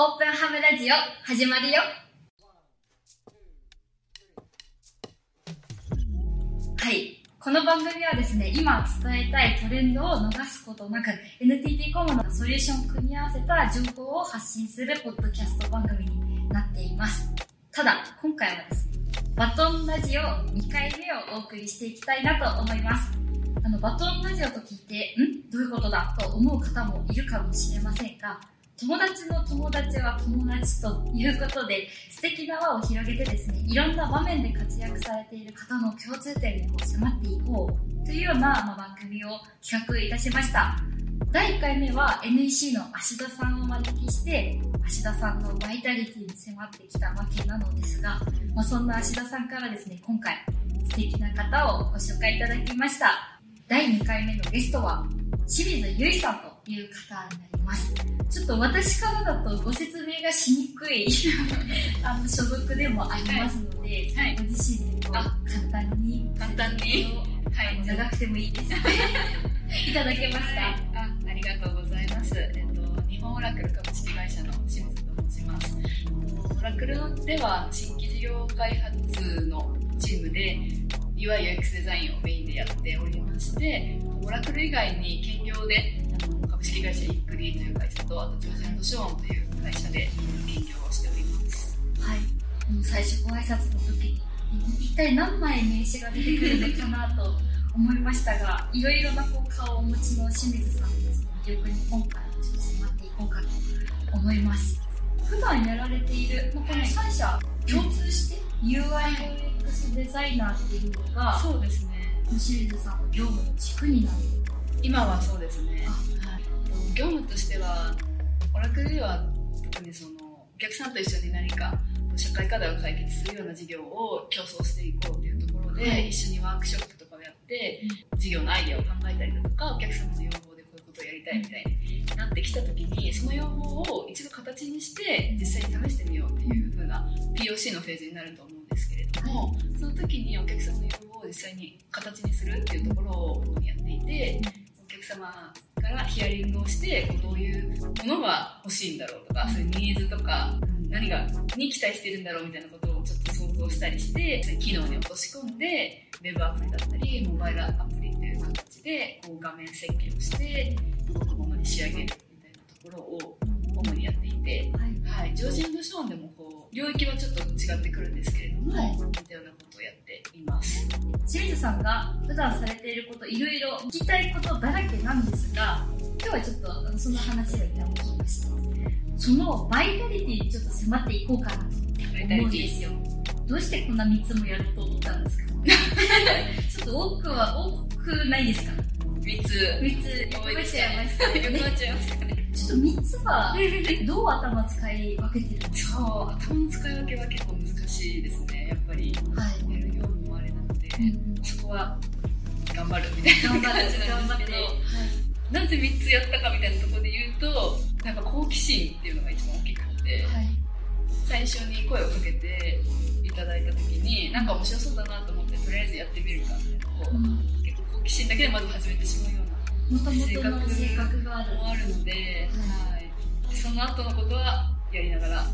オープンハムラジオ始まるよ。はい。この番組はですね今伝えたいトレンドを逃すことなく NTT コムのソリューションを組み合わせた情報を発信するポッドキャスト番組になっています。ただ今回はですねバトンラジオ2回目をお送りしていきたいなと思います。あのバトンラジオと聞いてん？どういうことだと思う方もいるかもしれませんが友達の友達は友達ということで素敵な輪を広げてですねいろんな場面で活躍されている方の共通点にこう迫っていこうというような、ま、番組を企画いたしました。第1回目は NEC の芦田さんをお招きして芦田さんのバイタリティに迫ってきたわけなのですが、まあ、そんな芦田さんからですね今回素敵な方をご紹介いただきました。第2回目のゲストは清水ゆいさんという方になります。ちょっと私からだとご説明がしにくい あの所属でもありますので、はい、ご自身でこう簡単に簡単に、はい、長くてもいいです いただけますか、はい、あありがとうございます、えっと、日本オラクル株式会社の清水と申します。オラクルでは新規事業開発のチームで UI UX デザインをメインでやっておりましてオラクル以外に兼業で株式会社イックリーという会社とあとジョージショーンという会社で兼業をしております。はい。最初ご挨拶の時に一体何枚名刺が出てくるのかなと思いましたがいろいろなこう顔をお持ちの清水さんのですね魅力に今回ちょっと迫っていこうかと思います。普段やられている、まあ、この3社共通して UIUX デザイナーっていうのがそうですね。清水さんの業務の軸になる今はそうですね。業務としてはオラクルでは特にそのお客さんと一緒に何か社会課題を解決するような事業を競争していこうというところで、はい、一緒にワークショップとかをやって、事業のアイデアを考えたりだとかお客様の要望でこういうことをやりたいみたいになってきた時にその要望を一度形にして実際に試してみようっていう風な POC のフェーズになると思うんですけれども、その時にお客様の要望を実際に形にするっていうところをやっていて様からヒアリングをしてどういうものが欲しいんだろうとかそういうニーズとか何がに期待してるんだろうみたいなことをちょっと想像したりしてそういう機能に落とし込んでウェブアプリだったりモバイルアプリっていう形でこう画面設計をして動くものに仕上げるみたいなところを主にやっていて、はい、はい、ジョージショーンでもこう領域はちょっと違ってくるんですけれども、はい、似たような清水さんが普段されていることいろいろ聞きたいことだらけなんですが今日はちょっとその話を一旦聞きました。そのバイタリティにちょっと迫っていこうかなと思うんですよ。どうしてこんな3つもやると思ったんですか？ちょっと多くは多くないですか？3つ。3つ。覚えちゃいましたね。覚えちゃいました。ねちょっと3つはどう頭使い分けてるんですか？そう頭の使い分けは結構難しいですね。やっぱり、はい、やる業務もあれなので、うん、そこは頑張るみたいな感じなんですけど、はいなぜ3つやったかみたいなところで言うとなんか好奇心っていうのが一番大きくて、はい、最初に声をかけていただいた時になんか面白そうだなと思ってとりあえずやってみるかみたいなこう、うん、結構好奇心だけでまず始めてしまうような性格性格があるので、はい、その後のことはやりながら考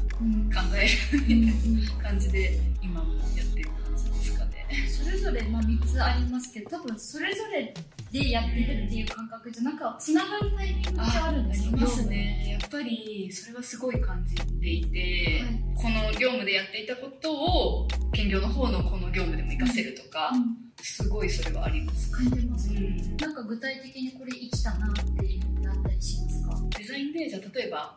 えるみたいな感じで今もやってる。感じです。それぞれまあ3つありますけど多分それぞれでやってるっていう感覚じゃなんかつながるタイミングがあるんですよありますね。やっぱりそれはすごい感じていて、はい、この業務でやっていたことを兼業の方のこの業務でも活かせるとか、うん、すごいそれはあります。感じます、うん、なんか具体的にこれ生きたなっていうのあったりしますか？デザインでじゃあ例えば、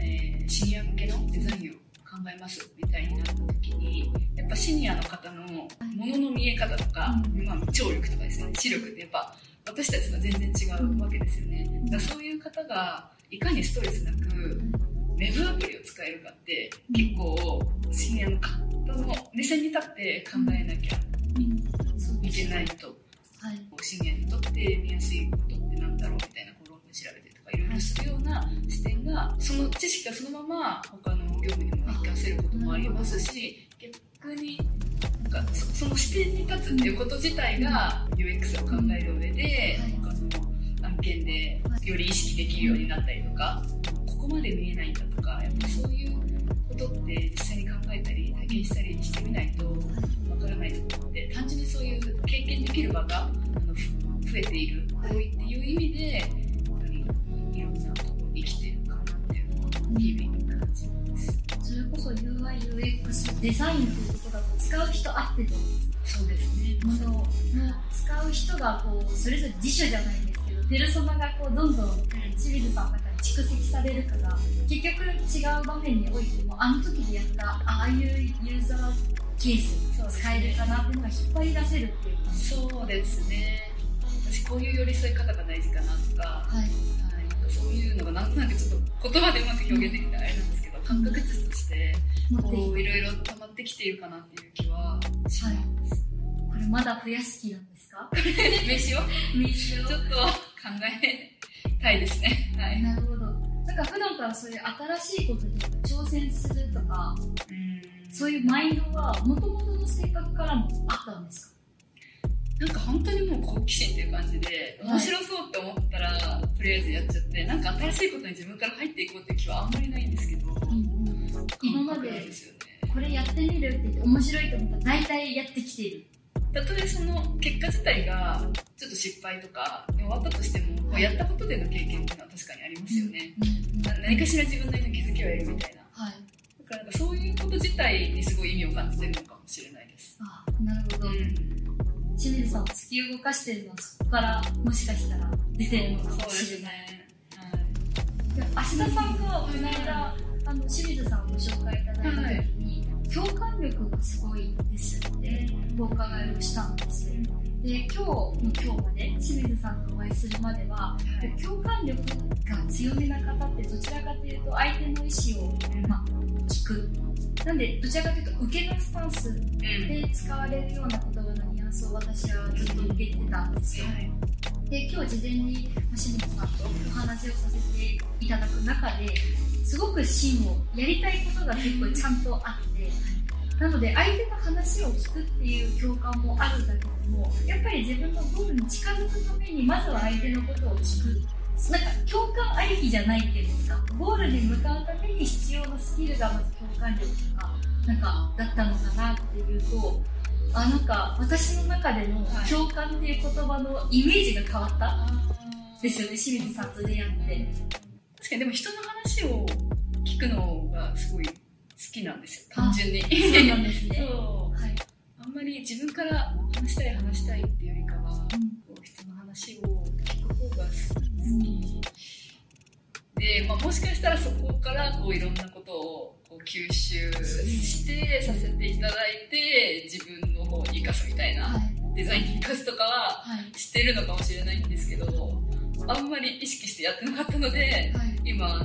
えー、シニア向けのデザインを考えますみたいになった時にやっぱシニアの方のものの見え方とか、まあ、聴力とかですね。視力ってやっぱ私たちと全然違うわけですよね。だからそういう方がいかにストレスなくウェブアプリを使えるかって結構シニアの方の目線に立って考えなきゃいけないと、はい、シニアにとって見やすいことってなんだろうみたいなこう論文調べてとかいろいろするような視点がその知識がそのまま他の業務にももありますし逆になんかその視点に立つっていうこと自体が UX を考える上で、なんかその案件でより意識できるようになったりとかここまで見えないんだとかやっぱそういうことって実際に考えたり体験したりしてみないとわからないと思って単純にそういう経験できる場があの増えている多いっていう意味で本当にいろんなところに来てるかなっていうのを日々。こそ UIUX デザインということだと使う人あってのそうですね。ものを使う人がこうそれぞれ自主じゃないんですけどペルソナがこうどんどん清水さんの中に蓄積されるから結局違う場面においてもあの時でやったああいうユーザーケース使えるかなっていうのが引っ張り出せるっていう感じそうですね。私こういう寄り添い方が大事かなとか、はいはい、そういうのがなんとなくちょっと言葉でうまく表現できたらあれなんですけど、感覚値としてこういろいろ溜まってきているかなっていう気はします。これまだ増やす気なんですか？名刺を名刺をちょっと考えたいですね。はい。なるほど。なんか普段からそういう新しいことに挑戦するとかそういうマインドはもともとの性格からもあったんですか？なんか本当にもう好奇心っていう感じで、はい。面白そうって思ったら、とりあえずやっちゃって、なんか新しいことに自分から入っていこうっていう気はあんまりないんですけど、今まで。これやってみるって言って面白いと思った。ら大体やってきている。たとえその結果自体がちょっと失敗とか終わったとしても、やったことでの経験っていうのは確かにありますよね。な何かしら自分なりの気づきを得るみたいな。はい。だからなんかそういうこと自体にすごい意味を感じてるのかもしれないです。あなるほど、うん清水さんを突き動か？してるのはそこからもしかしたら出てるのかもしれない。で芦田さんがこの間あの清水さんをご紹介いただいた時に、共感力がすごいですってお伺いをしたんですよで今日の今日まで清水さんとお会いするまでははい共感力が強めな方ってどちらかというと相手の意思を、まあ、聞くなんでどちらかというと受けのスタンスうんで使われるような言葉のニュアンスを私はずっと受けてたんですよ。はい。で今日事前に清水さんとお話をさせていただく中ですごく芯をやりたいことが結構ちゃんとあってなので相手の話を聞くっていう共感もあるんだけどもやっぱり自分のゴールに近づくためにまずは相手のことを聞く。なんか共感ありきじゃないっていうんですか？ゴールに向かうために必要なスキルがまず共感力とかなんかだったのかなっていうとあなんか私の中でのはい共感っていう言葉のイメージが変わった。あーですよね清水さんと出会って。確かにでも人の話を聞くのがすごい好きなんですよ。単純に。そうなんですね。そう。はい、あんまり自分から話したい話したいっていうよりかは、こう人の話を聞く方が好き、で、まあ、もしかしたらそこからこういろんなことを吸収してさせていただいて自分の方に生かすみたいな、はい。デザインに生かすとかははい。してるのかもしれないんですけどあんまり意識してやってなかったのではい。今あの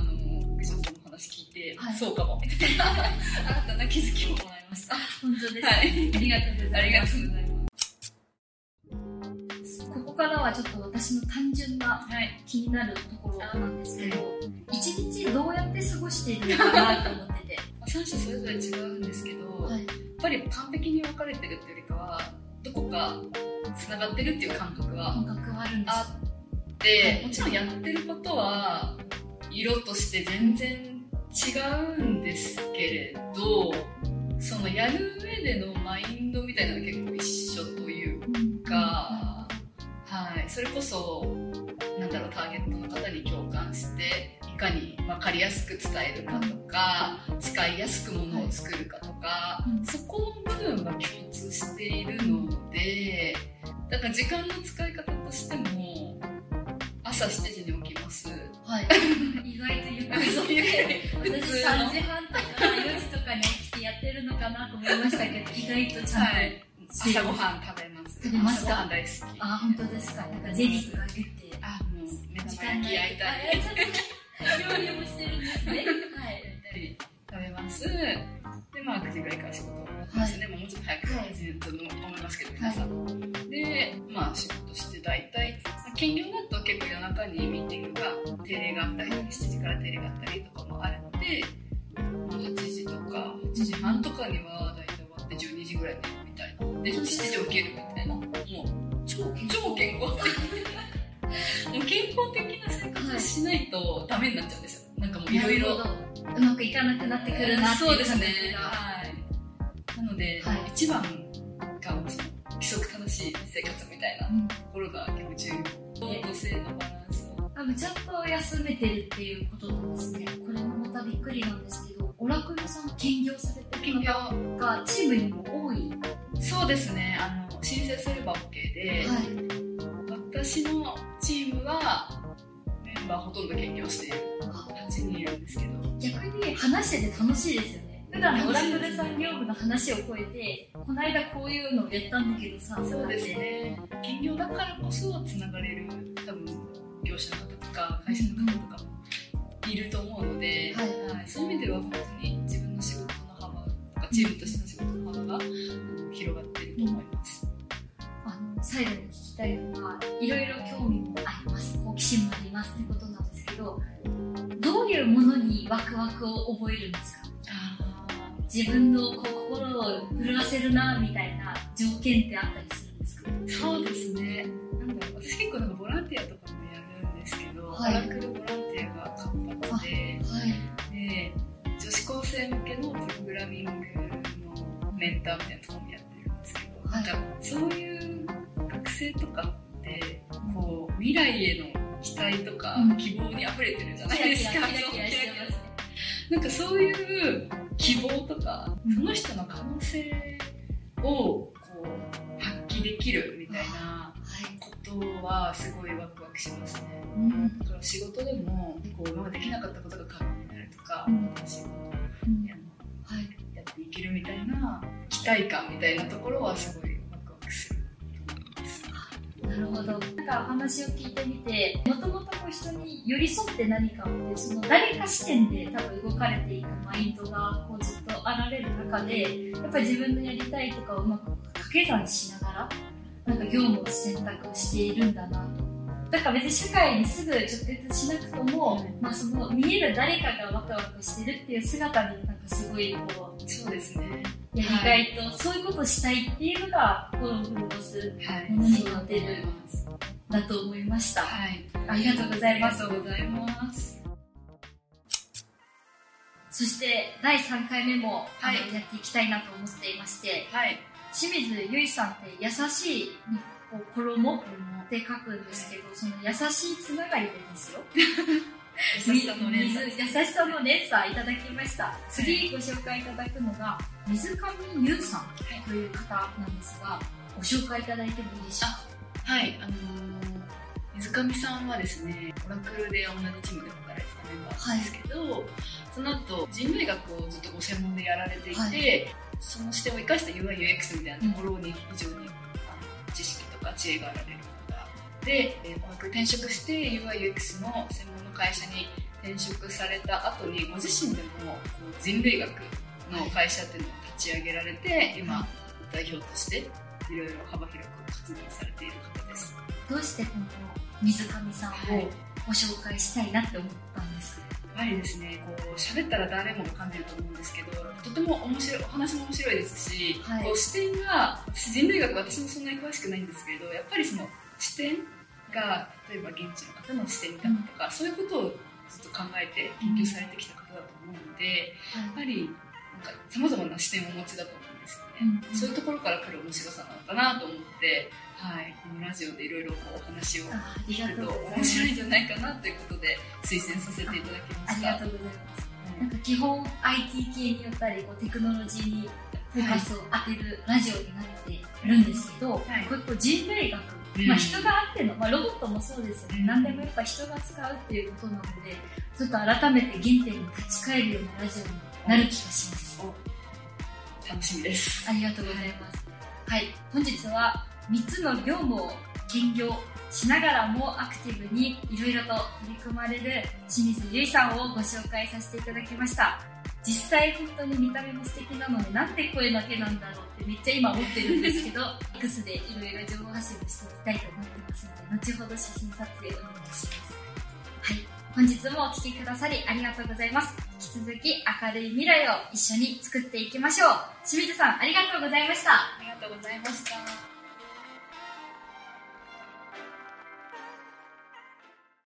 福島さんの話聞いて、はい。そうかもみたいな 新たな気づきをもらいました。本当です、はい。ありがとうございます。ここからはちょっと私の単純な。気になるところなんですけど一日どうやって過ごしているのかなと思って者それぞれ違うんですけど、やっはいぱり完璧に分かれてるっていうよりかは、どこか繋がってるっていう感覚は感覚はあるんですあって、もちろんやってることは、色として全然違うんですけれど、そのやる上でのマインドみたいなのが結構一緒というか、はい、それこそなんだろうターゲットの方に共感していかに分かりやすく伝えるかとか使いやすくものを作るかとか、うん。そこの部分は共通しているのでだから時間の使い方としても朝7時に起きます。はい。意外とゆっくりそういう私普通3の時半とか4時とかに起きてやってるのかなと思いましたけど意外とちゃんと、はい。朝ごはん食べます。食べますか？大好き。あ本当ですか。なんかゼリーとか言ってあもう目時玉焼き焼いた。りあちょっと料理もしてるんです。ねはい焼いたり食べます。でまあ9時ぐらいから仕事を。終わってでももうちょっと早く始めると思いますけど、皆さん。でまあ仕事して大体兼業だと結構夜中にミーティングが定例があったり7時から定例があったりとかもあるので8時とか8時半とかには大体終わって12時ぐらいに寝るみたいな。で7時起きるみたいな。もう超超健康健康的な生活をしないとダメになっちゃうんですよ。なんかもういろいろ。うまくいかなくなってくるなっていうそうですね。感覚が。はい。ので、はい。一番がその規則正しい生活みたいなうんところが結構重要。と性のバランスを多分ちゃんと休めてるっていうことなんですね。これもまたびっくりなんですけど、オラクルさん兼業されてる兼業方がチームにも多い？そうですね。あの申請すれば OK で、はい。私のチームはメンバーほとんど兼業しているあ8人いるんですけど逆に話してて楽しいですよね。普段のオラクルさん業務の話を超えて、この間こういうのをやったんだけどさ、そうですね兼業だからこそつながれる多分業者の方とか会社の方とかもいると思うので、はいはい、そういう意味では本当に自分の仕事の幅とかチームとしての仕事の幅が広がっていると思います。あの最後ににワクワクを覚えるんですか？自分のこう心を震わせるなみたいな条件ってあったりするんですか？そうですね。なんだろう私結構なんかボランティアとかもやるんですけど、はい。オラクルボランティアが活発ではい。で女子高生向けのプログラミングのメンターみたいなところもやってるんですけど、はい。なんかそういう学生とかってこう未来への期待とかうん。希望に溢れてるじゃないですか、なんかそういう希望とか、うんその人の可能性をこう発揮できるみたいなはいことはすごいワクワクしますね。うんだから仕事でもこう今までできなかったことが可能になるとか、うん仕事うんやはいやっていけるみたいな期待感みたいなところはすごいるほど。なんかお話を聞いてみて、もともとこう人に寄り添って何かをって、その誰か視点で多分動かれていくマインドがこうずっとあられる中で、やっぱり自分のやりたいとかをうまく掛け算しながら、なんか業務を選択しているんだなと。だから別に社会にすぐ直結しなくとも、まあその見える誰かがワクワクしてるっていう姿になんかすごいこう、そうですね。やりがいと、そういうことをしたいっていうのが、このフロースはい。ものになってるだと思いました。はい。ありがとうございますありがとうございます。そして第3回目も、はいやっていきたいなと思っていましてはい。清水ゆいさんって優しいこう衣って書くんですけどその優しいつながりでですよ 優しさの連鎖優しさの連鎖いただきました次ご紹介いただくのが水上優さんという方なんですがご紹介いただいてもいいでしょうはい。あのー水上さんはですね、オラクルで同じチームで働いてたメンバーなんですけど、その後人類学をずっとご専門でやられていて、はいその視点を生かした UIUX みたいなところに非常に、あの知識とか知恵があられるで、えー転職して UIUX の専門の会社に転職された後にご自身でもこう人類学の会社っていうのを立ち上げられて、今代表としていろいろ幅広く活動されている方です。どうしてこの水上さんはい。をご紹介したいなって思ったんですか、やはりですね、こう喋ったら誰もが感じると思うんですけど、とても面白い、お話も面白いですし、はい。こう視点が、私人類学私もそんなに詳しくないんですけど、やっぱりその視点が、例えば現地の方の視点だとか、そういうことをずっと考えて研究されてきた方だと思うので、やっぱりなんか様々な視点をお持ちだと思うんですよね。うんそういうところから来る面白さなのかなと思って、はい、このラジオでいろいろこうお話を聞くと面す白いんじゃないかなということで推薦させていただきました。ありがとうございます。なんか基本 IT 系によったりこうテクノロジーにフォーカスを当てるラジオになってるんですけど、はい。こう人類学、うんまあ、人があっての、まあ、ロボットもそうですよね、うん何でもやっぱ人が使うっていうことなのでちょっと改めて原点に立ち返るようなラジオになる気がします、楽しみです。ありがとうございます。はい、本日は3つの業務を兼業しながらもアクティブにいろいろと取り組まれる清水ゆいさんをご紹介させていただきました。実際本当に見た目も素敵なのでなんで声だけなんだろうってめっちゃ今思ってるんですけど X でいろいろ情報発信をしていきたいと思ってますので後ほど写真撮影お願いします。はい、本日もお聴きくださりありがとうございます。引き続き明るい未来を一緒に作っていきましょう。清水さんありがとうございました。ありがとうございました。